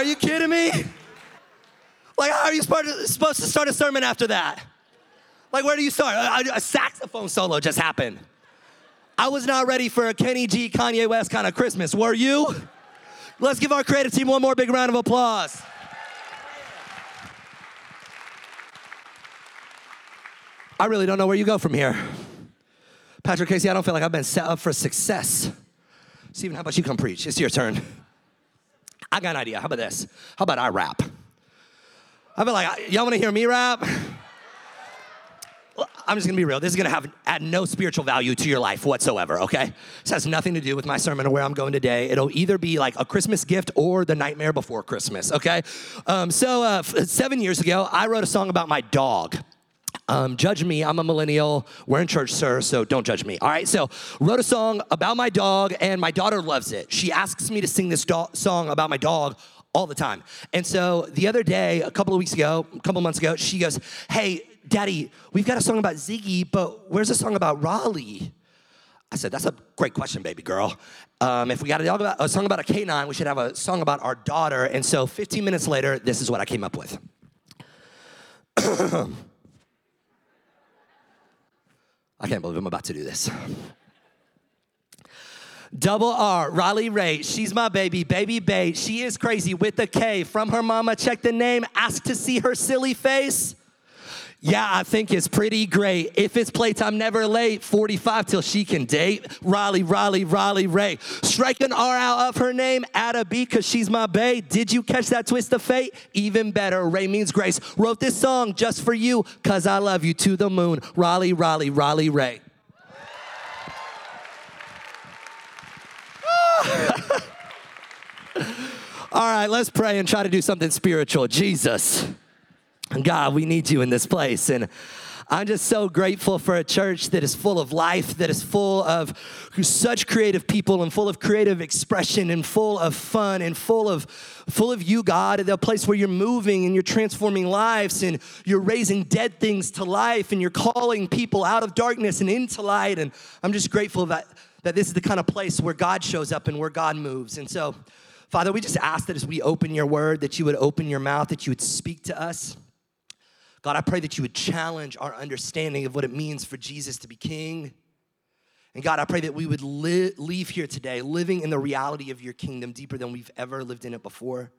Are you kidding me? Like, how are you supposed to start a sermon after that? Like, where do you start? A, a saxophone solo just happened. I was not ready for a Kenny G, Kanye West kind of Christmas. Were you? Let's give our creative team one more big round of applause. I really don't know where you go from here. Patrick Casey, I don't feel like I've been set up for success. Stephen, how about you come preach? It's your turn. I got an idea. How about this? How about I rap? I feel like, y'all wanna hear me rap? I'm just gonna be real. This is gonna have add no spiritual value to your life whatsoever, okay? This has nothing to do with my sermon or where I'm going today. It'll either be like a Christmas gift or the nightmare before Christmas, okay? Um, so, uh, seven years ago, I wrote a song about my dog. Um, judge me, I'm a millennial. We're in church, sir, so don't judge me. All right, so wrote a song about my dog, and my daughter loves it. She asks me to sing this do- song about my dog all the time. And so the other day, a couple of weeks ago, a couple of months ago, she goes, Hey, Daddy, we've got a song about Ziggy, but where's a song about Riley? I said, That's a great question, baby girl. Um, if we got a, about, a song about a canine, we should have a song about our daughter. And so 15 minutes later, this is what I came up with. I can't believe I'm about to do this. Double R, Riley Ray. She's my baby, baby babe. She is crazy with the K. From her mama, check the name, ask to see her silly face. Yeah, I think it's pretty great. If it's playtime, never late. 45 till she can date. Riley, Riley, Riley Ray. Strike an R out of her name, add a B because she's my babe. Did you catch that twist of fate? Even better, Ray means grace. Wrote this song just for you because I love you to the moon. Riley, Riley, Riley Ray. All right, let's pray and try to do something spiritual. Jesus. God, we need you in this place. And I'm just so grateful for a church that is full of life, that is full of such creative people and full of creative expression and full of fun and full of full of you, God, a place where you're moving and you're transforming lives and you're raising dead things to life and you're calling people out of darkness and into light. And I'm just grateful that, that this is the kind of place where God shows up and where God moves. And so, Father, we just ask that as we open your word, that you would open your mouth, that you would speak to us. God, I pray that you would challenge our understanding of what it means for Jesus to be king. And God, I pray that we would li- leave here today living in the reality of your kingdom deeper than we've ever lived in it before.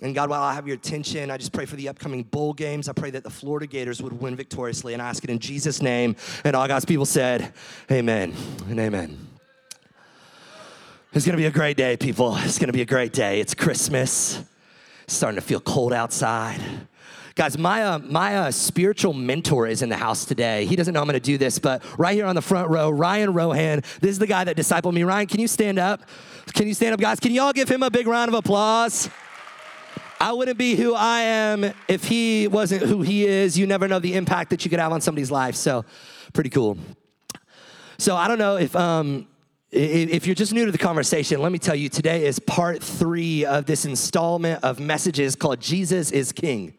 And God, while I have your attention, I just pray for the upcoming bowl games. I pray that the Florida Gators would win victoriously, and I ask it in Jesus' name. And all God's people said, Amen and amen. It's gonna be a great day, people. It's gonna be a great day. It's Christmas. It's starting to feel cold outside. Guys, my, uh, my uh, spiritual mentor is in the house today. He doesn't know I'm going to do this, but right here on the front row, Ryan Rohan. This is the guy that discipled me. Ryan, can you stand up? Can you stand up, guys? Can you all give him a big round of applause? I wouldn't be who I am if he wasn't who he is. You never know the impact that you could have on somebody's life. So, pretty cool. So, I don't know if. Um, if you're just new to the conversation, let me tell you today is part three of this installment of messages called Jesus is King.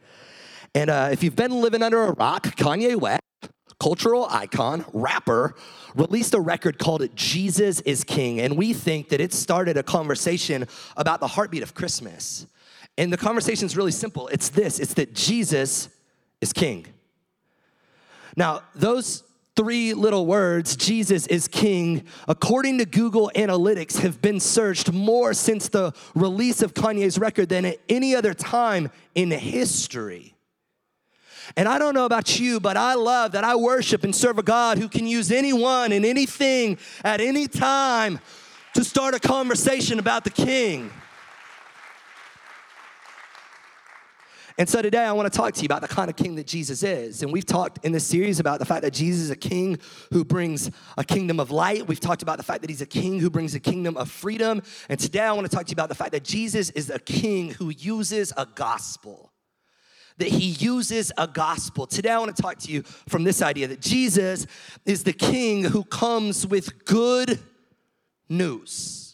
And uh, if you've been living under a rock, Kanye West, cultural icon, rapper, released a record called Jesus is King. And we think that it started a conversation about the heartbeat of Christmas. And the conversation is really simple it's this it's that Jesus is King. Now, those three little words, Jesus is King, according to Google Analytics, have been searched more since the release of Kanye's record than at any other time in history. And I don't know about you, but I love that I worship and serve a God who can use anyone and anything at any time to start a conversation about the King. And so today I want to talk to you about the kind of king that Jesus is. And we've talked in this series about the fact that Jesus is a king who brings a kingdom of light. We've talked about the fact that he's a king who brings a kingdom of freedom. And today I want to talk to you about the fact that Jesus is a king who uses a gospel that he uses a gospel. Today, I want to talk to you from this idea that Jesus is the king who comes with good news.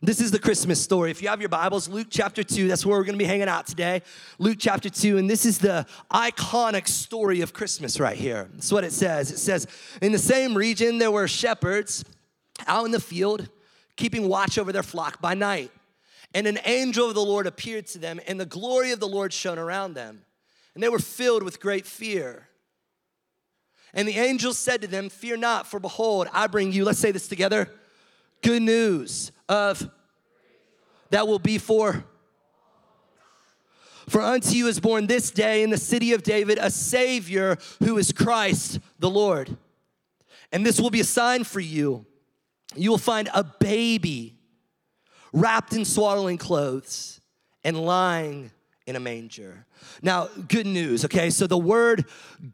This is the Christmas story. If you have your Bibles, Luke chapter 2, that's where we're going to be hanging out today. Luke chapter 2, and this is the iconic story of Christmas right here. That's what it says. It says, In the same region, there were shepherds out in the field, keeping watch over their flock by night. And an angel of the Lord appeared to them, and the glory of the Lord shone around them. And they were filled with great fear. And the angel said to them, Fear not, for behold, I bring you, let's say this together, good news of that will be for. For unto you is born this day in the city of David a Savior who is Christ the Lord. And this will be a sign for you. You will find a baby wrapped in swaddling clothes and lying in a manger. Now, good news, okay? So the word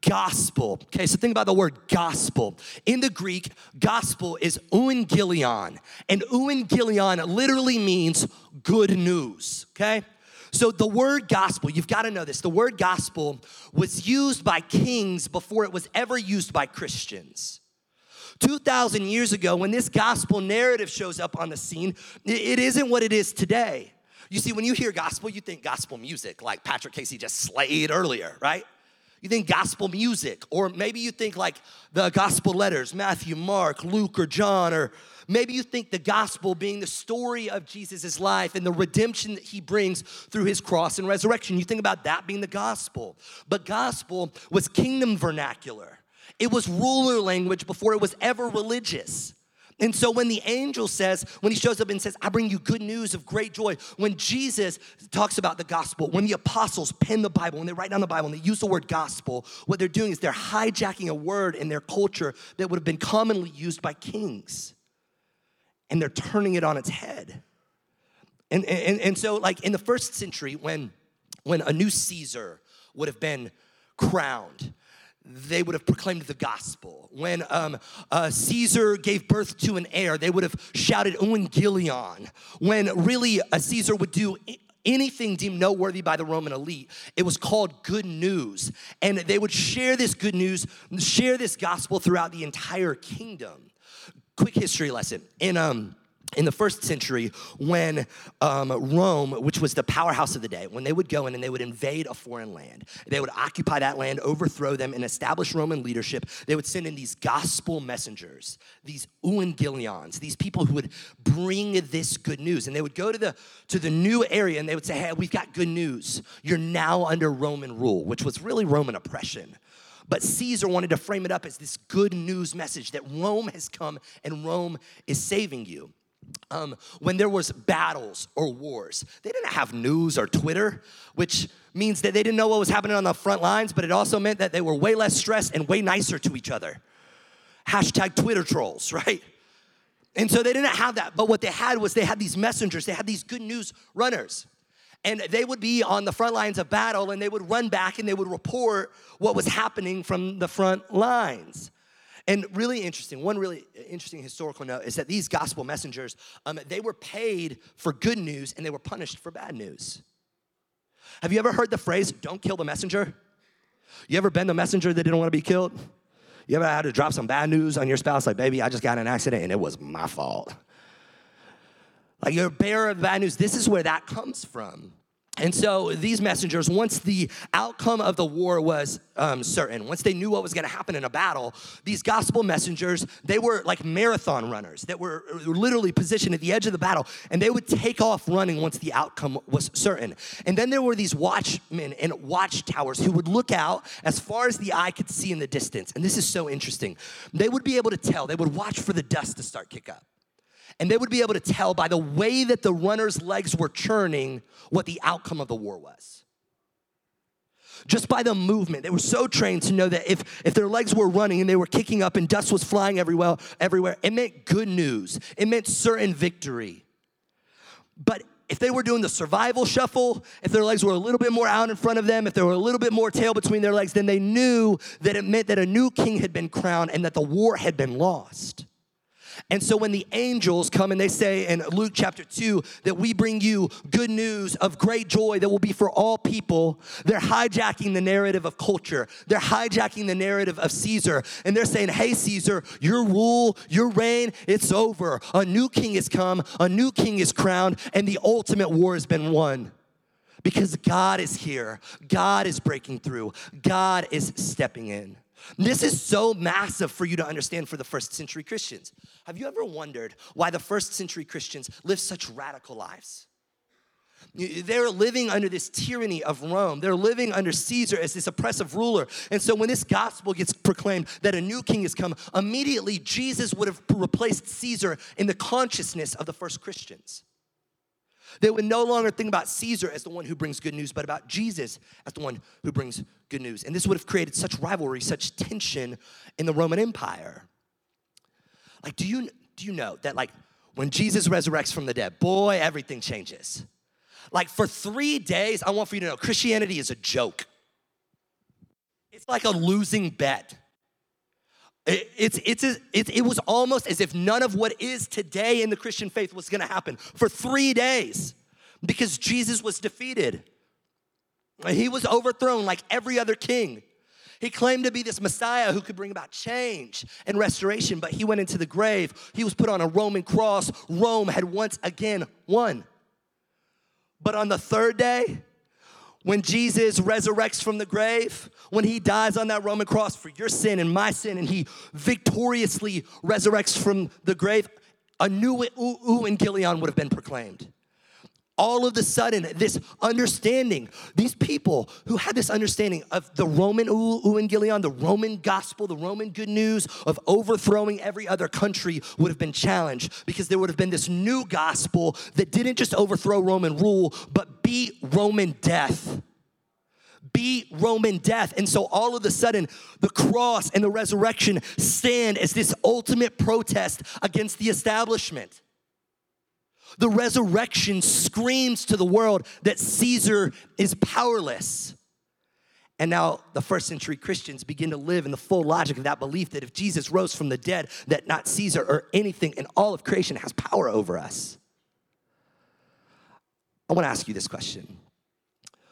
gospel, okay? So think about the word gospel. In the Greek, gospel is euangelion, and euangelion literally means good news, okay? So the word gospel, you've got to know this. The word gospel was used by kings before it was ever used by Christians. 2,000 years ago, when this gospel narrative shows up on the scene, it isn't what it is today. You see, when you hear gospel, you think gospel music, like Patrick Casey just slayed earlier, right? You think gospel music, or maybe you think like the gospel letters Matthew, Mark, Luke, or John, or maybe you think the gospel being the story of Jesus' life and the redemption that he brings through his cross and resurrection. You think about that being the gospel. But gospel was kingdom vernacular, it was ruler language before it was ever religious. And so when the angel says, when he shows up and says, I bring you good news of great joy, when Jesus talks about the gospel, when the apostles pen the Bible, when they write down the Bible and they use the word gospel, what they're doing is they're hijacking a word in their culture that would have been commonly used by kings. And they're turning it on its head. And, and, and so, like in the first century, when, when a new Caesar would have been crowned, they would have proclaimed the gospel. When um, uh, Caesar gave birth to an heir, they would have shouted Evangelion. When really a Caesar would do anything deemed noteworthy by the Roman elite, it was called good news. And they would share this good news, share this gospel throughout the entire kingdom. Quick history lesson. In um, in the first century when um, Rome, which was the powerhouse of the day, when they would go in and they would invade a foreign land, they would occupy that land, overthrow them, and establish Roman leadership, they would send in these gospel messengers, these euangelions, these people who would bring this good news. And they would go to the, to the new area and they would say, hey, we've got good news. You're now under Roman rule, which was really Roman oppression. But Caesar wanted to frame it up as this good news message that Rome has come and Rome is saving you um, when there was battles or wars they didn't have news or twitter which means that they didn't know what was happening on the front lines but it also meant that they were way less stressed and way nicer to each other. Hashtag twitter trolls right? And so they didn't have that but what they had was they had these messengers they had these good news runners. And they would be on the front lines of battle and they would run back and they would report what was happening from the front lines and really interesting, one really interesting historical note is that these gospel messengers, um, they were paid for good news and they were punished for bad news. Have you ever heard the phrase, don't kill the messenger? You ever been the messenger that didn't want to be killed? You ever had to drop some bad news on your spouse, like, baby, I just got an accident and it was my fault? Like, you're a bearer of bad news. This is where that comes from. And so these messengers, once the outcome of the war was um, certain, once they knew what was going to happen in a battle, these gospel messengers, they were like marathon runners that were literally positioned at the edge of the battle, and they would take off running once the outcome was certain. And then there were these watchmen and watchtowers who would look out as far as the eye could see in the distance. And this is so interesting. They would be able to tell, they would watch for the dust to start kick up. And they would be able to tell by the way that the runner's legs were churning what the outcome of the war was. Just by the movement, they were so trained to know that if, if their legs were running and they were kicking up and dust was flying everywhere, everywhere, it meant good news. It meant certain victory. But if they were doing the survival shuffle, if their legs were a little bit more out in front of them, if there were a little bit more tail between their legs, then they knew that it meant that a new king had been crowned and that the war had been lost. And so when the angels come and they say in Luke chapter 2 that we bring you good news of great joy that will be for all people, they're hijacking the narrative of culture. They're hijacking the narrative of Caesar. And they're saying, hey, Caesar, your rule, your reign, it's over. A new king has come, a new king is crowned, and the ultimate war has been won because God is here. God is breaking through. God is stepping in. This is so massive for you to understand for the first century Christians. Have you ever wondered why the first century Christians lived such radical lives? They're living under this tyranny of Rome. They're living under Caesar as this oppressive ruler. And so when this gospel gets proclaimed that a new king has come, immediately Jesus would have replaced Caesar in the consciousness of the first Christians. They would no longer think about Caesar as the one who brings good news, but about Jesus as the one who brings good news. And this would have created such rivalry, such tension in the Roman Empire. Like, do you, do you know that, like, when Jesus resurrects from the dead, boy, everything changes. Like, for three days, I want for you to know Christianity is a joke. It's like a losing bet. It, it's, it's, it, it was almost as if none of what is today in the Christian faith was gonna happen for three days because Jesus was defeated. He was overthrown like every other king. He claimed to be this Messiah who could bring about change and restoration, but he went into the grave. He was put on a Roman cross. Rome had once again won. But on the third day, when Jesus resurrects from the grave, when he dies on that Roman cross for your sin and my sin, and he victoriously resurrects from the grave, a new Evangelion would have been proclaimed all of the sudden, this understanding, these people who had this understanding of the Roman Evangelion, the Roman gospel, the Roman good news of overthrowing every other country would have been challenged because there would have been this new gospel that didn't just overthrow Roman rule, but beat Roman death beat Roman death. And so all of a sudden, the cross and the resurrection stand as this ultimate protest against the establishment. The resurrection screams to the world that Caesar is powerless. And now the first century Christians begin to live in the full logic of that belief that if Jesus rose from the dead, that not Caesar or anything in all of creation has power over us. I want to ask you this question.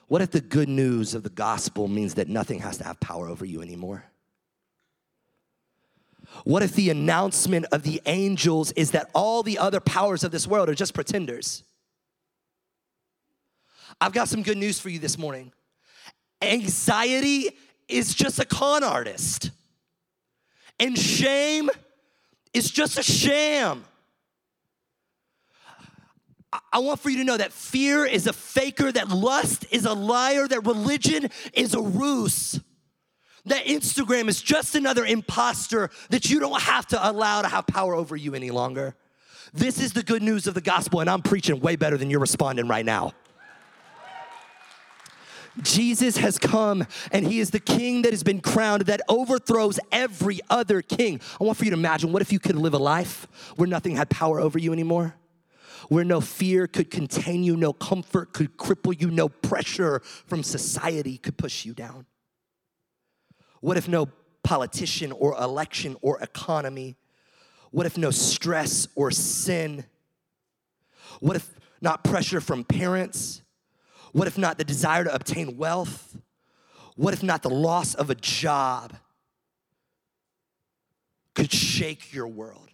What if the good news of the gospel means that nothing has to have power over you anymore? What if the announcement of the angels is that all the other powers of this world are just pretenders? I've got some good news for you this morning. Anxiety is just a con artist, and shame is just a sham. I want for you to know that fear is a faker, that lust is a liar, that religion is a ruse that Instagram is just another imposter that you don't have to allow to have power over you any longer. This is the good news of the gospel, and I'm preaching way better than you're responding right now. Jesus has come and he is the king that has been crowned that overthrows every other king. I want for you to imagine what if you could live a life where nothing had power over you anymore? Where no fear could contain you, no comfort could cripple you, no pressure from society could push you down. What if no politician or election or economy? What if no stress or sin? What if not pressure from parents? What if not the desire to obtain wealth? What if not the loss of a job could shake your world?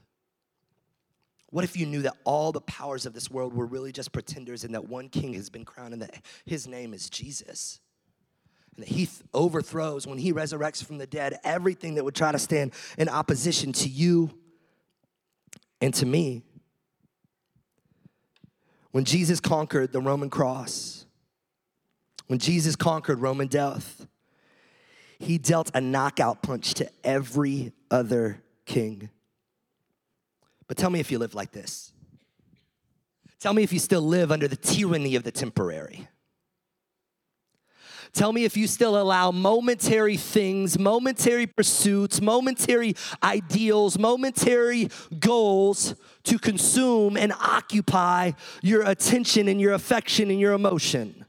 What if you knew that all the powers of this world were really just pretenders and that one king has been crowned and that his name is Jesus? And he overthrows, when he resurrects from the dead, everything that would try to stand in opposition to you and to me. When Jesus conquered the Roman cross, when Jesus conquered Roman death, he dealt a knockout punch to every other king. But tell me if you live like this. Tell me if you still live under the tyranny of the temporary. Tell me if you still allow momentary things, momentary pursuits, momentary ideals, momentary goals to consume and occupy your attention and your affection and your emotion.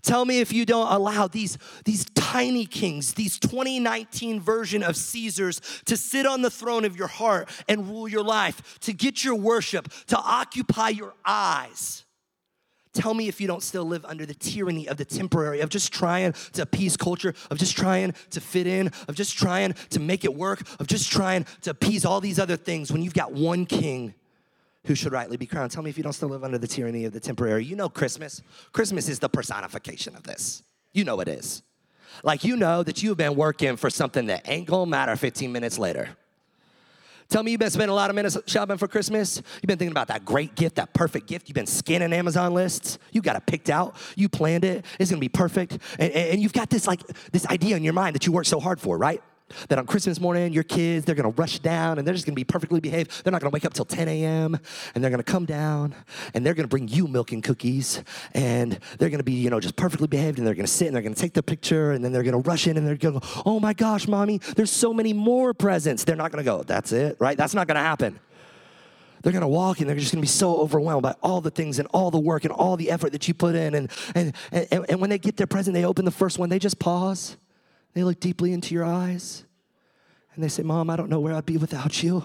Tell me if you don't allow these, these tiny kings, these 2019 version of Caesars to sit on the throne of your heart and rule your life, to get your worship, to occupy your eyes. Tell me if you don't still live under the tyranny of the temporary, of just trying to appease culture, of just trying to fit in, of just trying to make it work, of just trying to appease all these other things when you've got one king who should rightly be crowned. Tell me if you don't still live under the tyranny of the temporary. You know Christmas. Christmas is the personification of this. You know it is. Like you know that you've been working for something that ain't gonna matter 15 minutes later. Tell me you've been spending a lot of minutes shopping for Christmas. You've been thinking about that great gift, that perfect gift. You've been scanning Amazon lists. You got it picked out. You planned it. It's gonna be perfect. And, and you've got this like this idea in your mind that you worked so hard for, right? That on Christmas morning, your kids, they're gonna rush down and they're just gonna be perfectly behaved. They're not gonna wake up till 10 a.m. and they're gonna come down and they're gonna bring you milk and cookies and they're gonna be, you know, just perfectly behaved and they're gonna sit and they're gonna take the picture and then they're gonna rush in and they're gonna go, oh my gosh, mommy, there's so many more presents. They're not gonna go, that's it, right? That's not gonna happen. They're gonna walk and they're just gonna be so overwhelmed by all the things and all the work and all the effort that you put in. And, and, and, and when they get their present, they open the first one, they just pause they look deeply into your eyes and they say, Mom, I don't know where I'd be without you.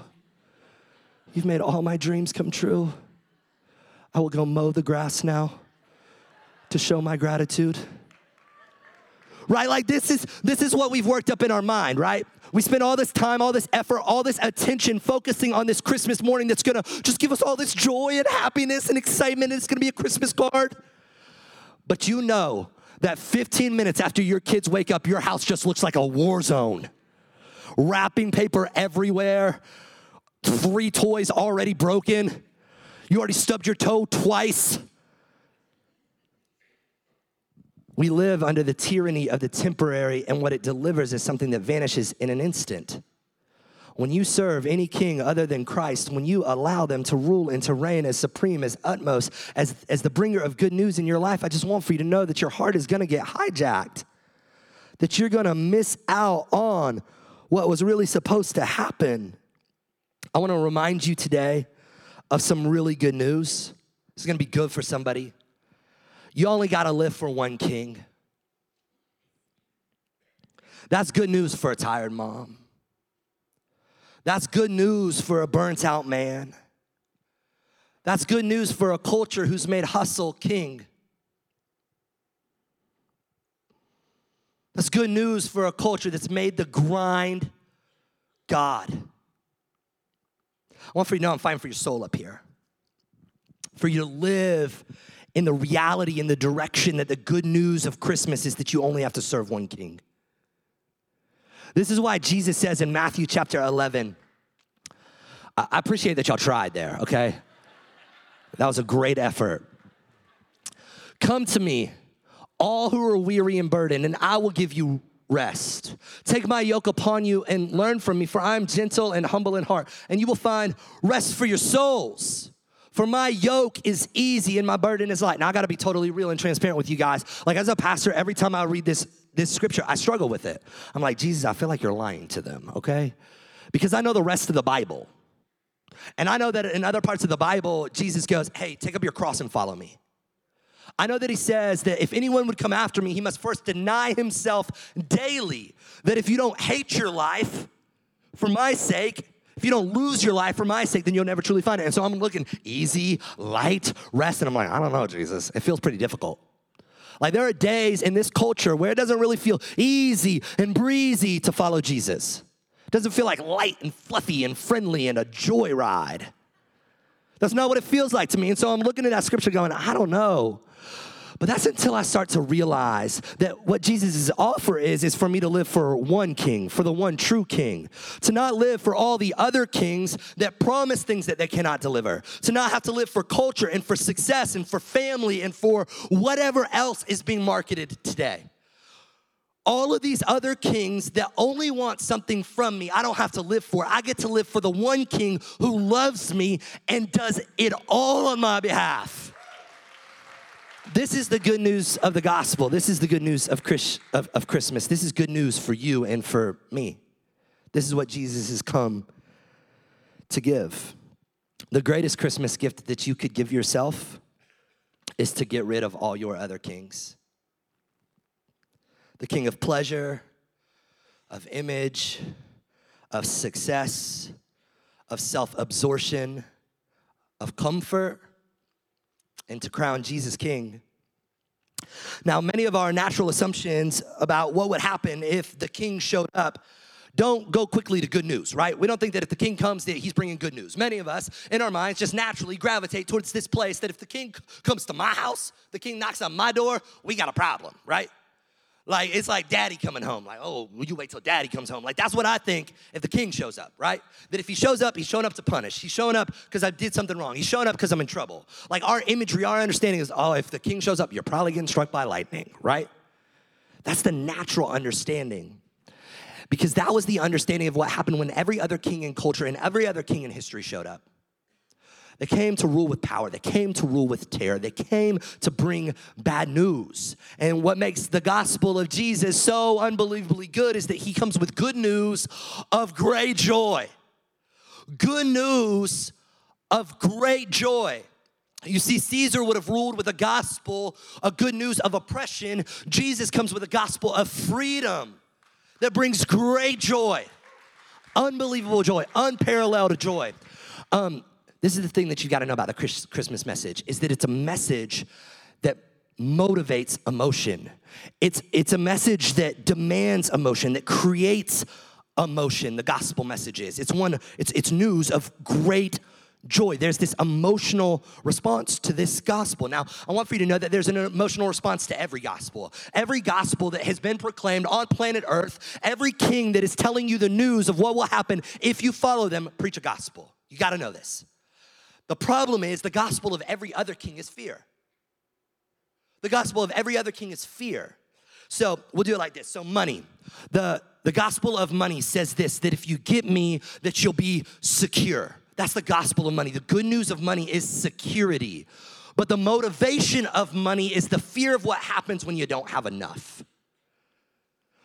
You've made all my dreams come true. I will go mow the grass now to show my gratitude. Right? Like this is this is what we've worked up in our mind, right? We spend all this time, all this effort, all this attention focusing on this Christmas morning that's gonna just give us all this joy and happiness and excitement, and it's gonna be a Christmas card. But you know that 15 minutes after your kids wake up, your house just looks like a war zone. Wrapping paper everywhere, three toys already broken. You already stubbed your toe twice. We live under the tyranny of the temporary, and what it delivers is something that vanishes in an instant. When you serve any king other than Christ, when you allow them to rule and to reign as supreme, as utmost, as, as the bringer of good news in your life, I just want for you to know that your heart is gonna get hijacked, that you're gonna miss out on what was really supposed to happen. I wanna remind you today of some really good news. It's gonna be good for somebody. You only gotta live for one king. That's good news for a tired mom. That's good news for a burnt out man. That's good news for a culture who's made hustle king. That's good news for a culture that's made the grind God. I want for you to know I'm fighting for your soul up here. For you to live in the reality in the direction that the good news of Christmas is that you only have to serve one king. This is why Jesus says in Matthew chapter 11, I appreciate that y'all tried there, okay? That was a great effort. Come to me, all who are weary and burdened, and I will give you rest. Take my yoke upon you and learn from me, for I am gentle and humble in heart, and you will find rest for your souls. For my yoke is easy and my burden is light. Now I gotta be totally real and transparent with you guys. Like as a pastor, every time I read this this scripture, I struggle with it. I'm like, Jesus, I feel like you're lying to them, okay? Because I know the rest of the Bible. And I know that in other parts of the Bible, Jesus goes, Hey, take up your cross and follow me. I know that he says that if anyone would come after me, he must first deny himself daily. That if you don't hate your life for my sake, if you don't lose your life for my sake, then you'll never truly find it. And so I'm looking easy, light, rest, and I'm like, I don't know, Jesus. It feels pretty difficult. Like there are days in this culture where it doesn't really feel easy and breezy to follow Jesus. It doesn't feel like light and fluffy and friendly and a joyride. That's not what it feels like to me. And so I'm looking at that scripture going, I don't know. But that's until I start to realize that what Jesus' offer is, is for me to live for one king, for the one true king. To not live for all the other kings that promise things that they cannot deliver. To not have to live for culture and for success and for family and for whatever else is being marketed today all of these other kings that only want something from me, I don't have to live for. I get to live for the one king who loves me and does it all on my behalf. This is the good news of the gospel. This is the good news of, Chris, of, of Christmas. This is good news for you and for me. This is what Jesus has come to give. The greatest Christmas gift that you could give yourself is to get rid of all your other kings the king of pleasure, of image, of success, of self absorption, of comfort and to crown Jesus king. Now, many of our natural assumptions about what would happen if the king showed up don't go quickly to good news, right? We don't think that if the king comes, that he's bringing good news. Many of us in our minds just naturally gravitate towards this place that if the king comes to my house, the king knocks on my door, we got a problem, right? Like it's like daddy coming home. Like, oh, you wait till daddy comes home? Like that's what I think if the king shows up, right? That if he shows up, he's showing up to punish. He's showing up because I did something wrong. He's showing up because I'm in trouble. Like our imagery, our understanding is, oh, if the king shows up, you're probably getting struck by lightning, right? That's the natural understanding. Because that was the understanding of what happened when every other king in culture and every other king in history showed up. They came to rule with power. They came to rule with terror. They came to bring bad news. And what makes the gospel of Jesus so unbelievably good is that he comes with good news of great joy. Good news of great joy. You see, Caesar would have ruled with a gospel, a good news of oppression. Jesus comes with a gospel of freedom that brings great joy, unbelievable joy, unparalleled joy. Um, this is the thing that you've got to know about the Christmas message is that it's a message that motivates emotion. It's it's a message that demands emotion, that creates emotion. The gospel message is. It's one it's it's news of great joy. There's this emotional response to this gospel. Now, I want for you to know that there's an emotional response to every gospel. Every gospel that has been proclaimed on planet Earth, every king that is telling you the news of what will happen if you follow them, preach a gospel. You got to know this. The problem is the gospel of every other king is fear. The gospel of every other king is fear. So we'll do it like this. So money. The the gospel of money says this that if you get me that you'll be secure. That's the gospel of money. The good news of money is security. But the motivation of money is the fear of what happens when you don't have enough.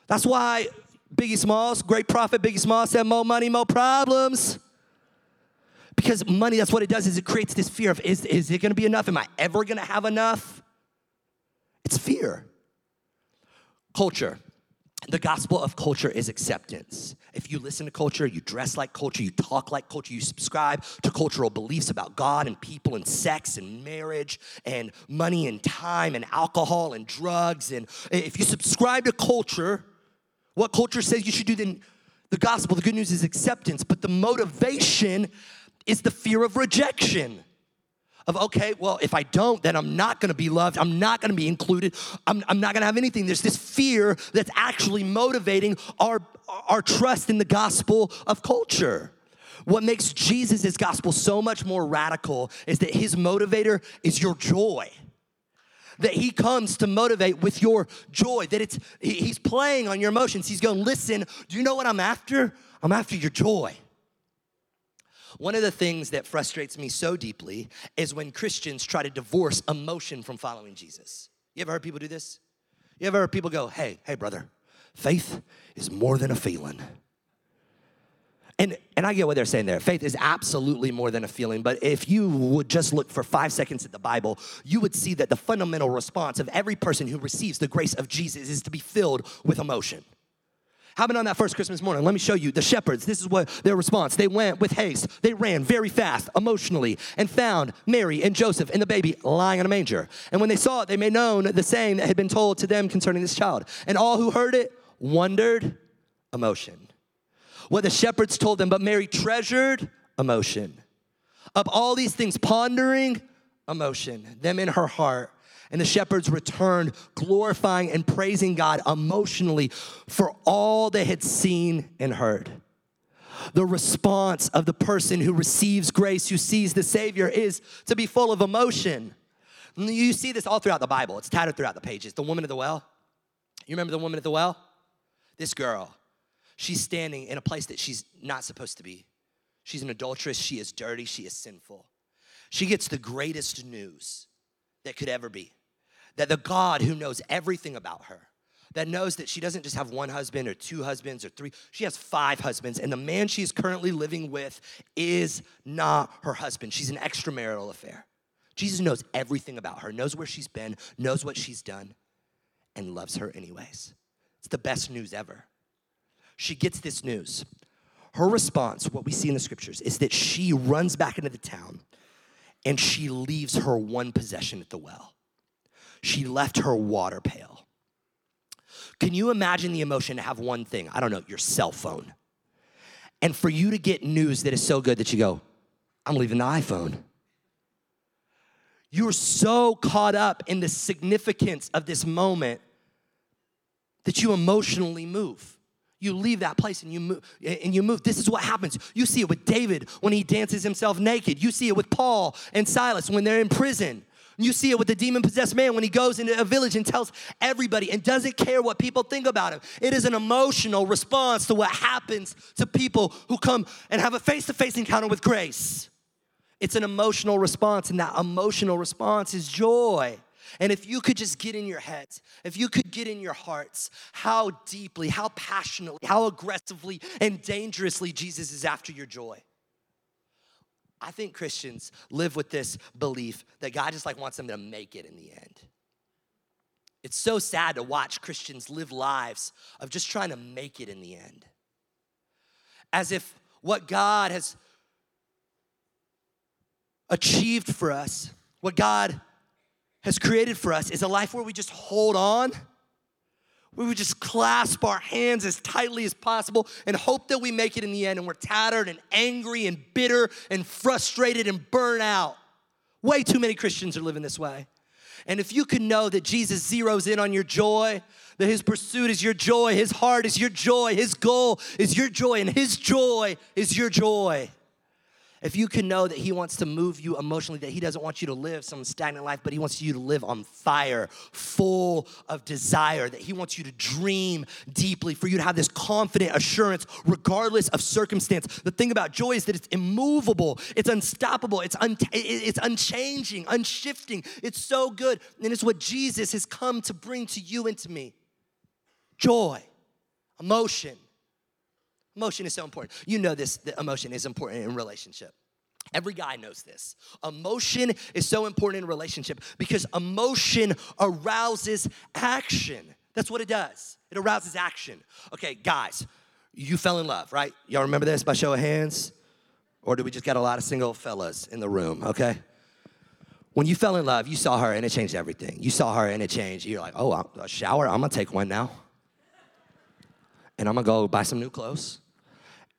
That's why Biggie Smalls, great prophet Biggie Smalls said, more money, more problems. Because money, that's what it does, is it creates this fear of is, is it gonna be enough? Am I ever gonna have enough? It's fear. Culture. The gospel of culture is acceptance. If you listen to culture, you dress like culture, you talk like culture, you subscribe to cultural beliefs about God and people and sex and marriage and money and time and alcohol and drugs. And if you subscribe to culture, what culture says you should do, then the gospel, the good news is acceptance. But the motivation is the fear of rejection. Of, okay, well, if I don't, then I'm not gonna be loved. I'm not gonna be included. I'm, I'm not gonna have anything. There's this fear that's actually motivating our, our trust in the gospel of culture. What makes Jesus' gospel so much more radical is that his motivator is your joy that he comes to motivate with your joy that it's he's playing on your emotions he's going listen do you know what i'm after i'm after your joy one of the things that frustrates me so deeply is when Christians try to divorce emotion from following Jesus. You ever heard people do this? You ever heard people go, hey, hey, brother, faith is more than a feeling. And, and I get what they're saying there. Faith is absolutely more than a feeling, but if you would just look for five seconds at the Bible, you would see that the fundamental response of every person who receives the grace of Jesus is to be filled with emotion. How about on that first Christmas morning? Let me show you the shepherds. This is what their response. They went with haste. They ran very fast, emotionally, and found Mary and Joseph and the baby lying in a manger. And when they saw it, they made known the saying that had been told to them concerning this child. And all who heard it wondered, emotion. What the shepherds told them, but Mary treasured emotion. Of all these things, pondering emotion, them in her heart and the shepherds returned, glorifying and praising God emotionally for all they had seen and heard. The response of the person who receives grace, who sees the Savior, is to be full of emotion. You see this all throughout the Bible, it's tattered throughout the pages. The woman at the well. You remember the woman at the well? This girl, she's standing in a place that she's not supposed to be. She's an adulteress, she is dirty, she is sinful. She gets the greatest news that could ever be that the God who knows everything about her, that knows that she doesn't just have one husband or two husbands or three, she has five husbands, and the man she's currently living with is not her husband. She's an extramarital affair. Jesus knows everything about her, knows where she's been, knows what she's done, and loves her anyways. It's the best news ever. She gets this news. Her response, what we see in the scriptures, is that she runs back into the town and she leaves her one possession at the well she left her water pail. Can you imagine the emotion to have one thing? I don't know, your cell phone. And for you to get news that is so good that you go, I'm leaving the iPhone. You're so caught up in the significance of this moment that you emotionally move. You leave that place and you move and you move. This is what happens. You see it with David when he dances himself naked. You see it with Paul and Silas when they're in prison. You see it with the demon possessed man when he goes into a village and tells everybody and doesn't care what people think about him. It is an emotional response to what happens to people who come and have a face to face encounter with grace. It's an emotional response, and that emotional response is joy. And if you could just get in your heads, if you could get in your hearts how deeply, how passionately, how aggressively, and dangerously Jesus is after your joy. I think Christians live with this belief that God just like wants them to make it in the end. It's so sad to watch Christians live lives of just trying to make it in the end. As if what God has achieved for us, what God has created for us is a life where we just hold on, where would just clasp our hands as tightly as possible and hope that we make it in the end and we're tattered and angry and bitter and frustrated and burnt out. Way too many Christians are living this way. And if you can know that Jesus zeroes in on your joy, that his pursuit is your joy, his heart is your joy, his goal is your joy, and his joy is your joy if you can know that He wants to move you emotionally, that He doesn't want you to live some stagnant life, but He wants you to live on fire, full of desire, that He wants you to dream deeply, for you to have this confident assurance regardless of circumstance. The thing about joy is that it's immovable, it's unstoppable, it's, un- it's unchanging, unshifting. It's so good. And it's what Jesus has come to bring to you and to me joy, emotion Emotion is so important. You know this, that emotion is important in relationship. Every guy knows this. Emotion is so important in relationship because emotion arouses action. That's what it does. It arouses action. Okay, guys, you fell in love, right? Y'all remember this by show of hands? Or do we just got a lot of single fellas in the room, okay? When you fell in love, you saw her and it changed everything. You saw her and it changed. You're like, oh, I'm, a shower, I'm gonna take one now. And I'm gonna go buy some new clothes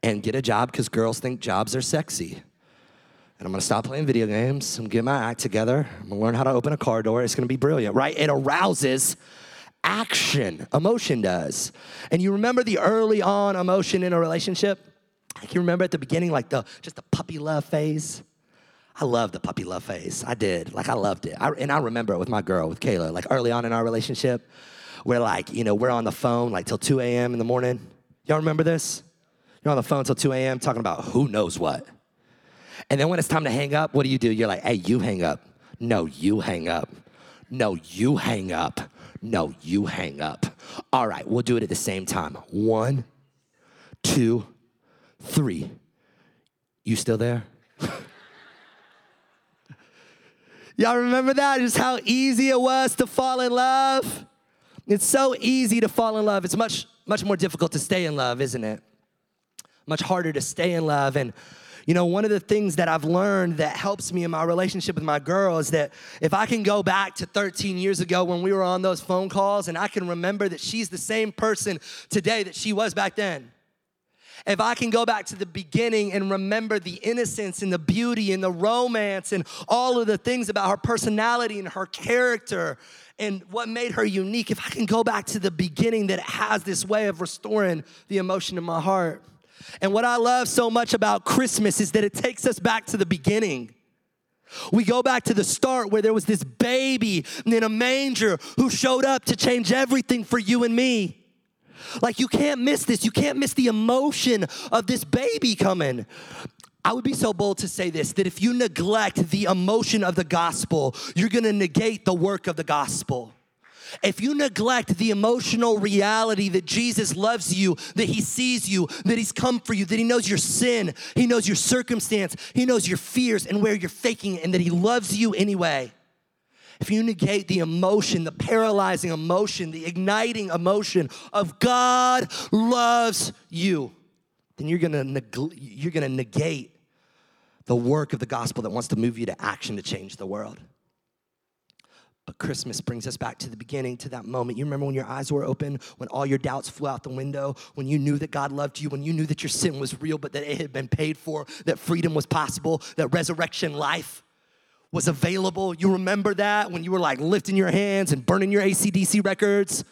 and get a job because girls think jobs are sexy. And I'm gonna stop playing video games. I'm gonna get my act together. I'm gonna learn how to open a car door. It's gonna be brilliant, right? It arouses action. Emotion does. And you remember the early on emotion in a relationship? Like you remember at the beginning, like the just the puppy love phase? I loved the puppy love phase. I did. Like I loved it. I, and I remember it with my girl, with Kayla. Like early on in our relationship, we're like, you know, we're on the phone like till 2 a.m. in the morning. Y'all remember this? You're on the phone till 2 a.m. talking about who knows what. And then when it's time to hang up, what do you do? You're like, hey, you hang up. No, you hang up. No, you hang up. No, you hang up. All right, we'll do it at the same time. One, two, three. You still there? Y'all remember that? Just how easy it was to fall in love? It's so easy to fall in love. It's much, much more difficult to stay in love, isn't it? Much harder to stay in love. And, you know, one of the things that I've learned that helps me in my relationship with my girl is that if I can go back to 13 years ago when we were on those phone calls and I can remember that she's the same person today that she was back then. If I can go back to the beginning and remember the innocence and the beauty and the romance and all of the things about her personality and her character and what made her unique, if I can go back to the beginning, that it has this way of restoring the emotion in my heart. And what I love so much about Christmas is that it takes us back to the beginning. We go back to the start where there was this baby in a manger who showed up to change everything for you and me. Like, you can't miss this. You can't miss the emotion of this baby coming. I would be so bold to say this that if you neglect the emotion of the gospel, you're gonna negate the work of the gospel. If you neglect the emotional reality that Jesus loves you, that he sees you, that he's come for you, that he knows your sin, he knows your circumstance, he knows your fears and where you're faking and that he loves you anyway. If you negate the emotion, the paralyzing emotion, the igniting emotion of God loves you, then you're gonna, neg- you're gonna negate the work of the gospel that wants to move you to action to change the world. But Christmas brings us back to the beginning, to that moment. You remember when your eyes were open, when all your doubts flew out the window, when you knew that God loved you, when you knew that your sin was real, but that it had been paid for, that freedom was possible, that resurrection life was available. You remember that when you were like lifting your hands and burning your ACDC records?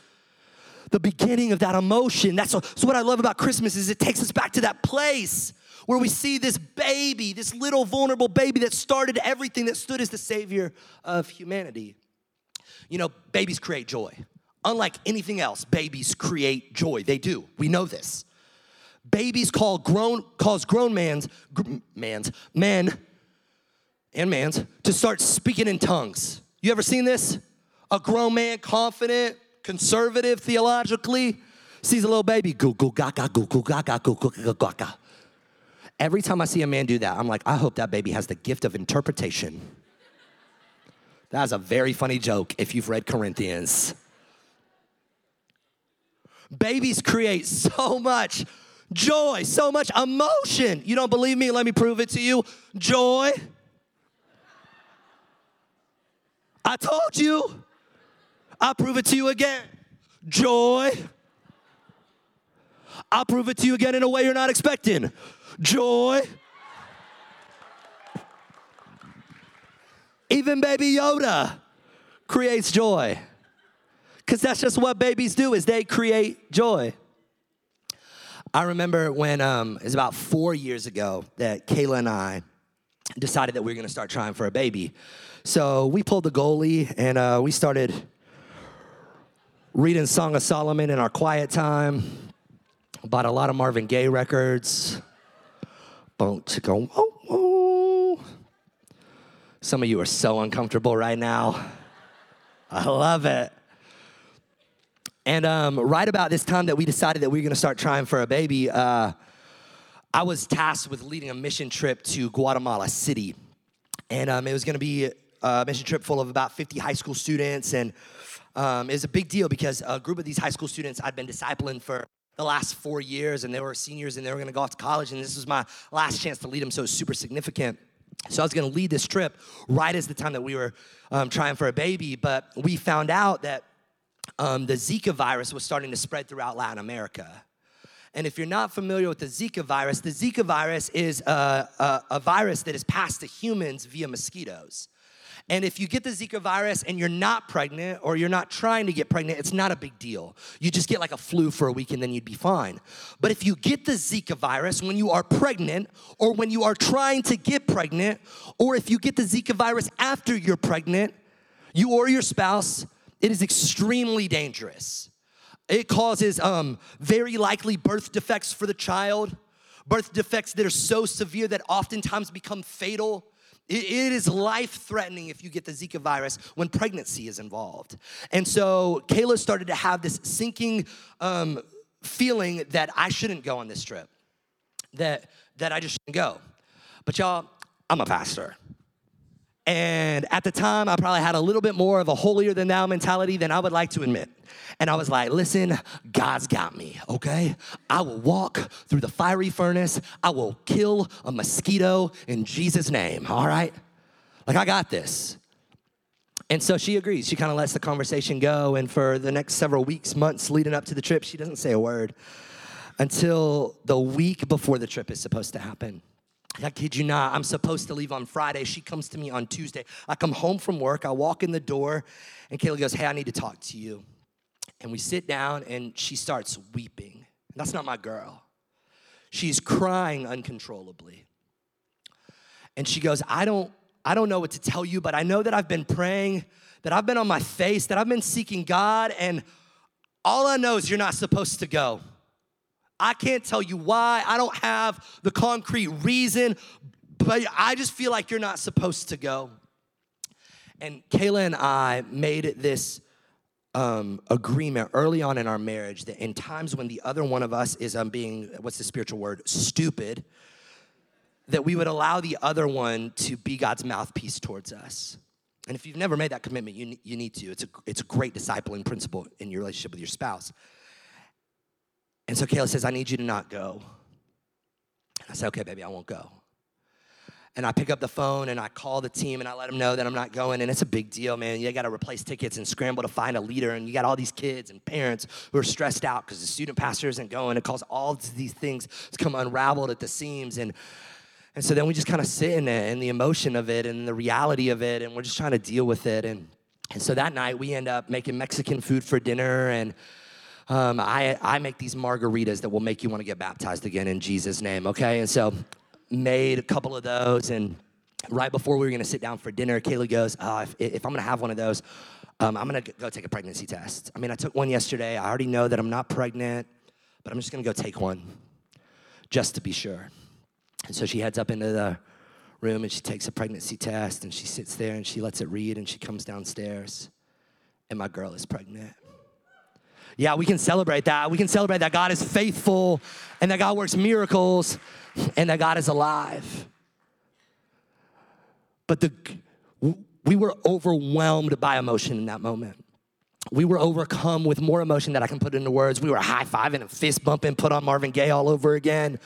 the beginning of that emotion. That's, that's what I love about Christmas is it takes us back to that place where we see this baby, this little vulnerable baby that started everything that stood as the savior of humanity. You know, babies create joy. Unlike anything else, babies create joy. They do. We know this. Babies call grown cause grown man's man's men and man's to start speaking in tongues. You ever seen this? A grown man, confident, conservative theologically, sees a little baby, go go gaga, go go gaga, go go gaga, gaga. Every time I see a man do that, I'm like, I hope that baby has the gift of interpretation. That's a very funny joke if you've read Corinthians. Babies create so much joy, so much emotion. You don't believe me? Let me prove it to you. Joy. I told you. I'll prove it to you again. Joy. I'll prove it to you again in a way you're not expecting. Joy. Even baby Yoda creates joy. Cuz that's just what babies do is they create joy. I remember when um, it was about four years ago that Kayla and I decided that we were going to start trying for a baby. So we pulled the goalie and uh, we started reading Song of Solomon in our quiet time. Bought a lot of Marvin Gaye records. Some of you are so uncomfortable right now. I love it. And um, right about this time that we decided that we were going to start trying for a baby, uh, I was tasked with leading a mission trip to Guatemala City. And um, it was going to be a mission trip full of about 50 high school students. And um, it was a big deal because a group of these high school students I'd been discipling for the last four years, and they were seniors and they were going to go off to college. And this was my last chance to lead them, so it was super significant. So I was going to lead this trip right as the time that we were um, trying for a baby. But we found out that um, the Zika virus was starting to spread throughout Latin America. And if you're not familiar with the Zika virus, the Zika virus is a, a, a virus that is passed to humans via mosquitoes. And if you get the Zika virus and you're not pregnant or you're not trying to get pregnant, it's not a big deal. You just get like a flu for a week and then you'd be fine. But if you get the Zika virus when you are pregnant or when you are trying to get pregnant, or if you get the Zika virus after you're pregnant, you or your spouse it is extremely dangerous. It causes um, very likely birth defects for the child, birth defects that are so severe that oftentimes become fatal. It, is life threatening if you get the Zika virus when pregnancy is involved. And so Kayla started to have this sinking um, feeling that I shouldn't go on this trip, that, that I just shouldn't go. But y'all, I'm a pastor. And at the time, I probably had a little bit more of a holier than thou mentality than I would like to admit. And I was like, listen, God's got me, okay? I will walk through the fiery furnace. I will kill a mosquito in Jesus' name, all right? Like, I got this. And so she agrees. She kind of lets the conversation go. And for the next several weeks, months leading up to the trip, she doesn't say a word until the week before the trip is supposed to happen. I kid you not, I'm supposed to leave on Friday. She comes to me on Tuesday. I come home from work, I walk in the door, and Kayla goes, Hey, I need to talk to you. And we sit down, and she starts weeping. That's not my girl. She's crying uncontrollably. And she goes, I don't, I don't know what to tell you, but I know that I've been praying, that I've been on my face, that I've been seeking God, and all I know is you're not supposed to go. I can't tell you why. I don't have the concrete reason, but I just feel like you're not supposed to go. And Kayla and I made this um, agreement early on in our marriage that in times when the other one of us is um, being, what's the spiritual word, stupid, that we would allow the other one to be God's mouthpiece towards us. And if you've never made that commitment, you, you need to. It's a, it's a great discipling principle in your relationship with your spouse. And so Kayla says, I need you to not go. And I said, okay, baby, I won't go. And I pick up the phone and I call the team and I let them know that I'm not going. And it's a big deal, man. You got to replace tickets and scramble to find a leader. And you got all these kids and parents who are stressed out because the student pastor isn't going. It causes all these things to come unraveled at the seams. And, and so then we just kind of sit in it and the emotion of it and the reality of it. And we're just trying to deal with it. And, and so that night we end up making Mexican food for dinner and um, I, I make these margaritas that will make you want to get baptized again in Jesus' name, okay? And so made a couple of those and right before we were gonna sit down for dinner, Kayla goes, oh, if, if I'm gonna have one of those, um, I'm gonna go take a pregnancy test. I mean, I took one yesterday. I already know that I'm not pregnant, but I'm just gonna go take one just to be sure. And so she heads up into the room and she takes a pregnancy test and she sits there and she lets it read and she comes downstairs and my girl is pregnant. Yeah, we can celebrate that. We can celebrate that God is faithful and that God works miracles and that God is alive. But the, we were overwhelmed by emotion in that moment. We were overcome with more emotion that I can put into words. We were high fiving and fist bumping, put on Marvin Gaye all over again.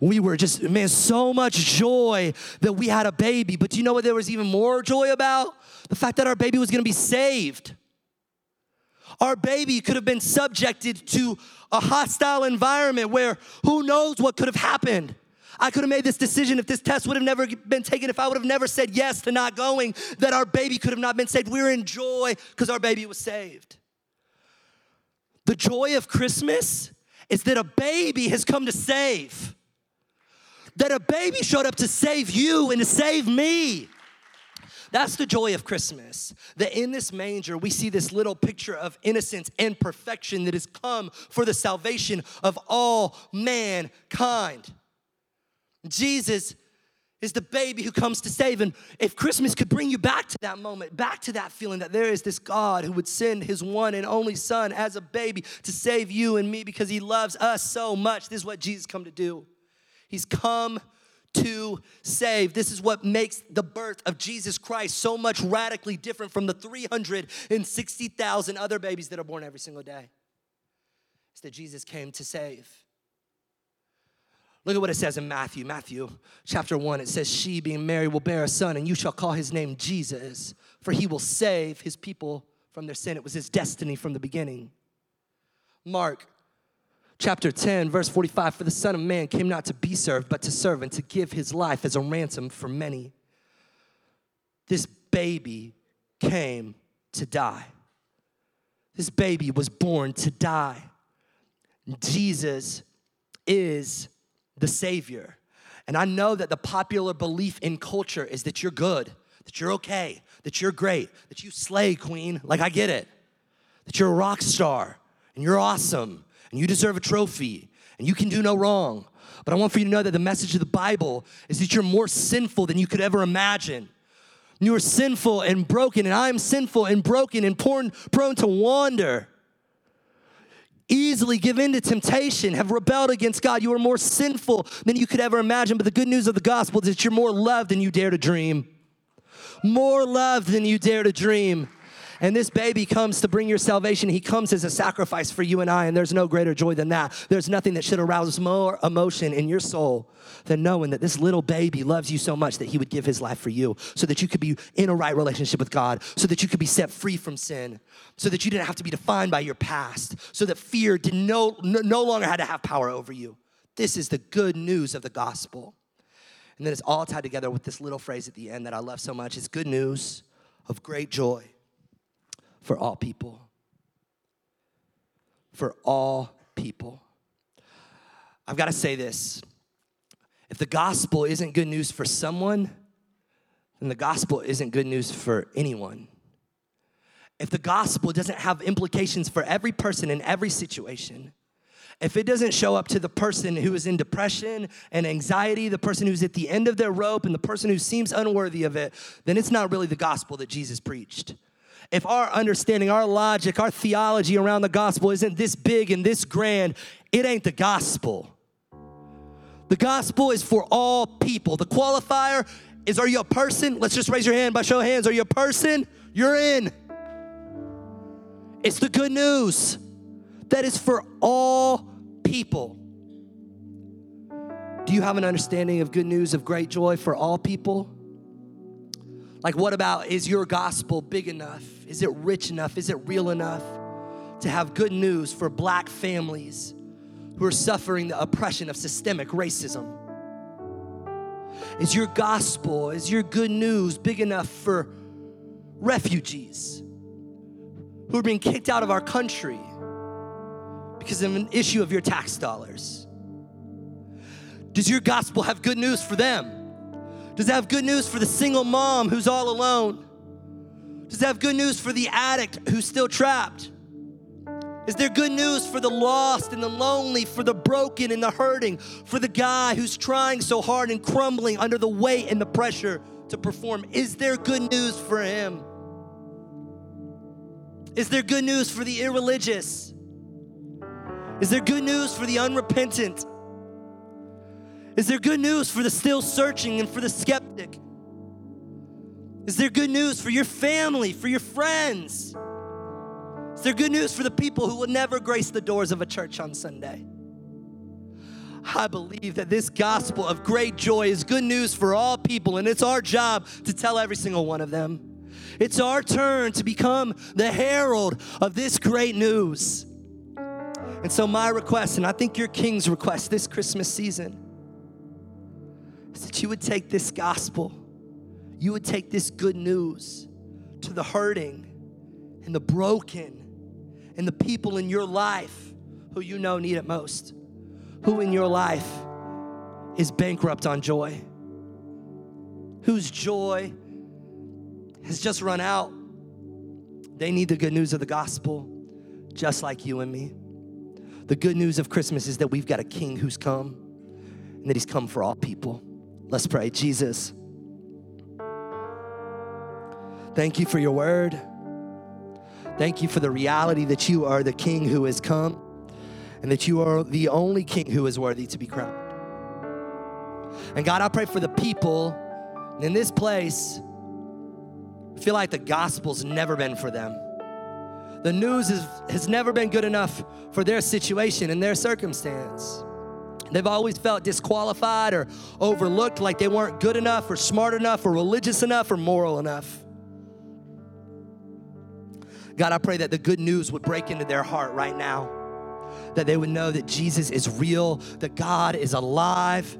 We were just, man, so much joy that we had a baby. But do you know what there was even more joy about? The fact that our baby was gonna be saved. Our baby could have been subjected to a hostile environment where who knows what could have happened. I could have made this decision if this test would have never been taken, if I would have never said yes to not going, that our baby could have not been saved. We are in joy because our baby was saved. The joy of Christmas is that a baby has come to save, that a baby showed up to save you and to save me. That's the joy of Christmas. That in this manger, we see this little picture of innocence and perfection that has come for the salvation of all mankind. Jesus is the baby who comes to save. And if Christmas could bring you back to that moment, back to that feeling that there is this God who would send his one and only son as a baby to save you and me because he loves us so much, this is what Jesus come to do. He's come to save. This is what makes the birth of Jesus Christ so much radically different from the 360,000 other babies that are born every single day. It's that Jesus came to save. Look at what it says in Matthew. Matthew chapter 1, it says, She, being Mary, will bear a son, and you shall call his name Jesus, for he will save his people from their sin. It was his destiny from the beginning. Mark chapter 10, verse 45 For the Son of Man came not to be served, but to serve and to give his life as a ransom for many. This baby came to die. This baby was born to die. Jesus is the Savior. And I know that the popular belief in culture is that you're good, that you're okay, that you're great, that you slay, queen. Like, I get it. That you're a rock star and you're awesome and you deserve a trophy and you can do no wrong. But I want for you to know that the message of the Bible is that you're more sinful than you could ever imagine. You are sinful and broken, and I am sinful and broken and prone, prone to wander easily give in to temptation, have rebelled against God. You are more sinful than you could ever imagine. But the good news of the gospel is that you're more loved than you dare to dream. More loved than you dare to dream. And this baby comes to bring your salvation. He comes as a sacrifice for you and I, and there's no greater joy than that. There's nothing that should arouse more emotion in your soul than knowing that this little baby loves you so much that he would give his life for you so that you could be in a right relationship with God, so that you could be set free from sin, so that you didn't have to be defined by your past, so that fear did no, no longer had to have power over you. This is the good news of the gospel. And then it's all tied together with this little phrase at the end that I love so much. It's good news of great joy for all people. For all people. I've got to say this. If the gospel isn't good news for someone, then the gospel isn't good news for anyone. If the gospel doesn't have implications for every person in every situation, if it doesn't show up to the person who is in depression and anxiety, the person who's at the end of their rope, and the person who seems unworthy of it, then it's not really the gospel that Jesus preached. If our understanding, our logic, our theology around the gospel isn't this big and this grand, it ain't the gospel. The gospel is for all people. The qualifier is are you a person? Let's just raise your hand by show of hands. Are you a person? You're in. It's the good news that is for all people. Do you have an understanding of good news of great joy for all people? Like, what about is your gospel big Is it rich enough? Is it real enough to have good news for black families who are suffering the oppression of systemic racism? Is your gospel, is your good news big enough for refugees who are being kicked out of our country because of an issue of your tax dollars? Does your gospel have good news for them? Does it have good news for the single mom who's all alone? Does it have good news for the addict who's still trapped? Is there good news for the lost and the lonely, for the broken and the hurting, for the guy who's trying so hard and crumbling under the weight and the pressure to perform? Is there good news for him? Is there good news for the irreligious? Is there good news for the unrepentant? Is there good news for the still searching and for the skeptic? Is there good news for your family, for your friends? Is there good news for the people who will never grace the doors of a church on Sunday? I believe that this gospel of great joy is good news for all people, and it's our job to tell every single one of them. It's our turn to become the herald of this great news. And so, my request, and I think your king's request this Christmas season, is that you would take this gospel, you would take this good news to the hurting and the broken and the people in your life who you know need it most. Who in your life is bankrupt on joy? Whose joy has just run out? They need the good news of the gospel, just like you and me. The good news of Christmas is that we've got a king who's come and that he's come for all people. Let's pray. Jesus, thank you for your word. Thank you for the reality that you are the king who has come and that you are the only king who is worthy to be crowned. And God, I pray for the people in this place feel like the gospel's never been for them. The news is, has never been good enough for their situation and their circumstance. They've always felt disqualified or overlooked, like they weren't good enough or smart enough or religious enough or moral enough. God, I pray that the good news would break into their heart right now, that they would know that Jesus is real, that God is alive,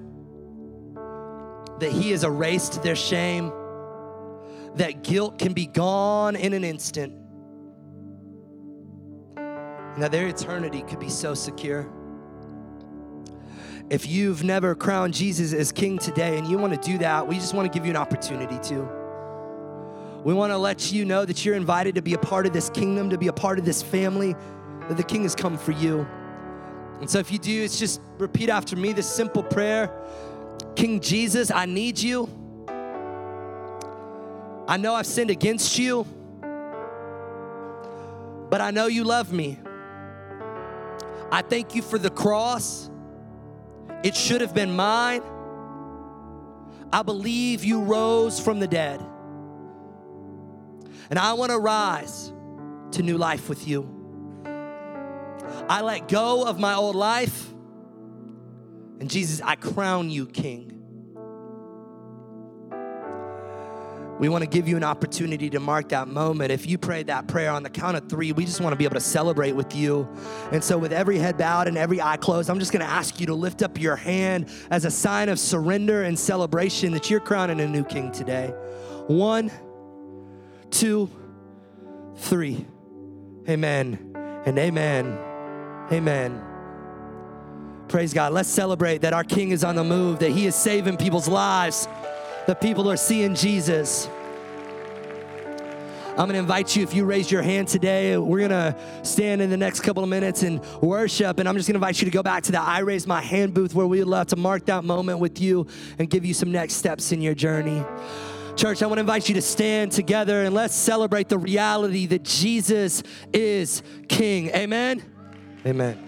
that He has erased their shame, that guilt can be gone in an instant, and that their eternity could be so secure. If you've never crowned Jesus as King today and you want to do that, we just want to give you an opportunity to. We want to let you know that you're invited to be a part of this kingdom, to be a part of this family, that the King has come for you. And so if you do, it's just repeat after me this simple prayer King Jesus, I need you. I know I've sinned against you, but I know you love me. I thank you for the cross. It should have been mine. I believe you rose from the dead. And I want to rise to new life with you. I let go of my old life. And Jesus, I crown you King. We want to give you an opportunity to mark that moment. If you prayed that prayer on the count of three, we just want to be able to celebrate with you. And so, with every head bowed and every eye closed, I'm just going to ask you to lift up your hand as a sign of surrender and celebration that you're crowning a new king today. One, two, three. Amen and amen. Amen. Praise God. Let's celebrate that our King is on the move, that He is saving people's lives, that people are seeing Jesus. I'm gonna invite you, if you raise your hand today, we're gonna stand in the next couple of minutes and worship. And I'm just gonna invite you to go back to the I Raise My Hand booth where we would love to mark that moment with you and give you some next steps in your journey. Church, I want to invite you to stand together and let's celebrate the reality that Jesus is King. Amen. Amen.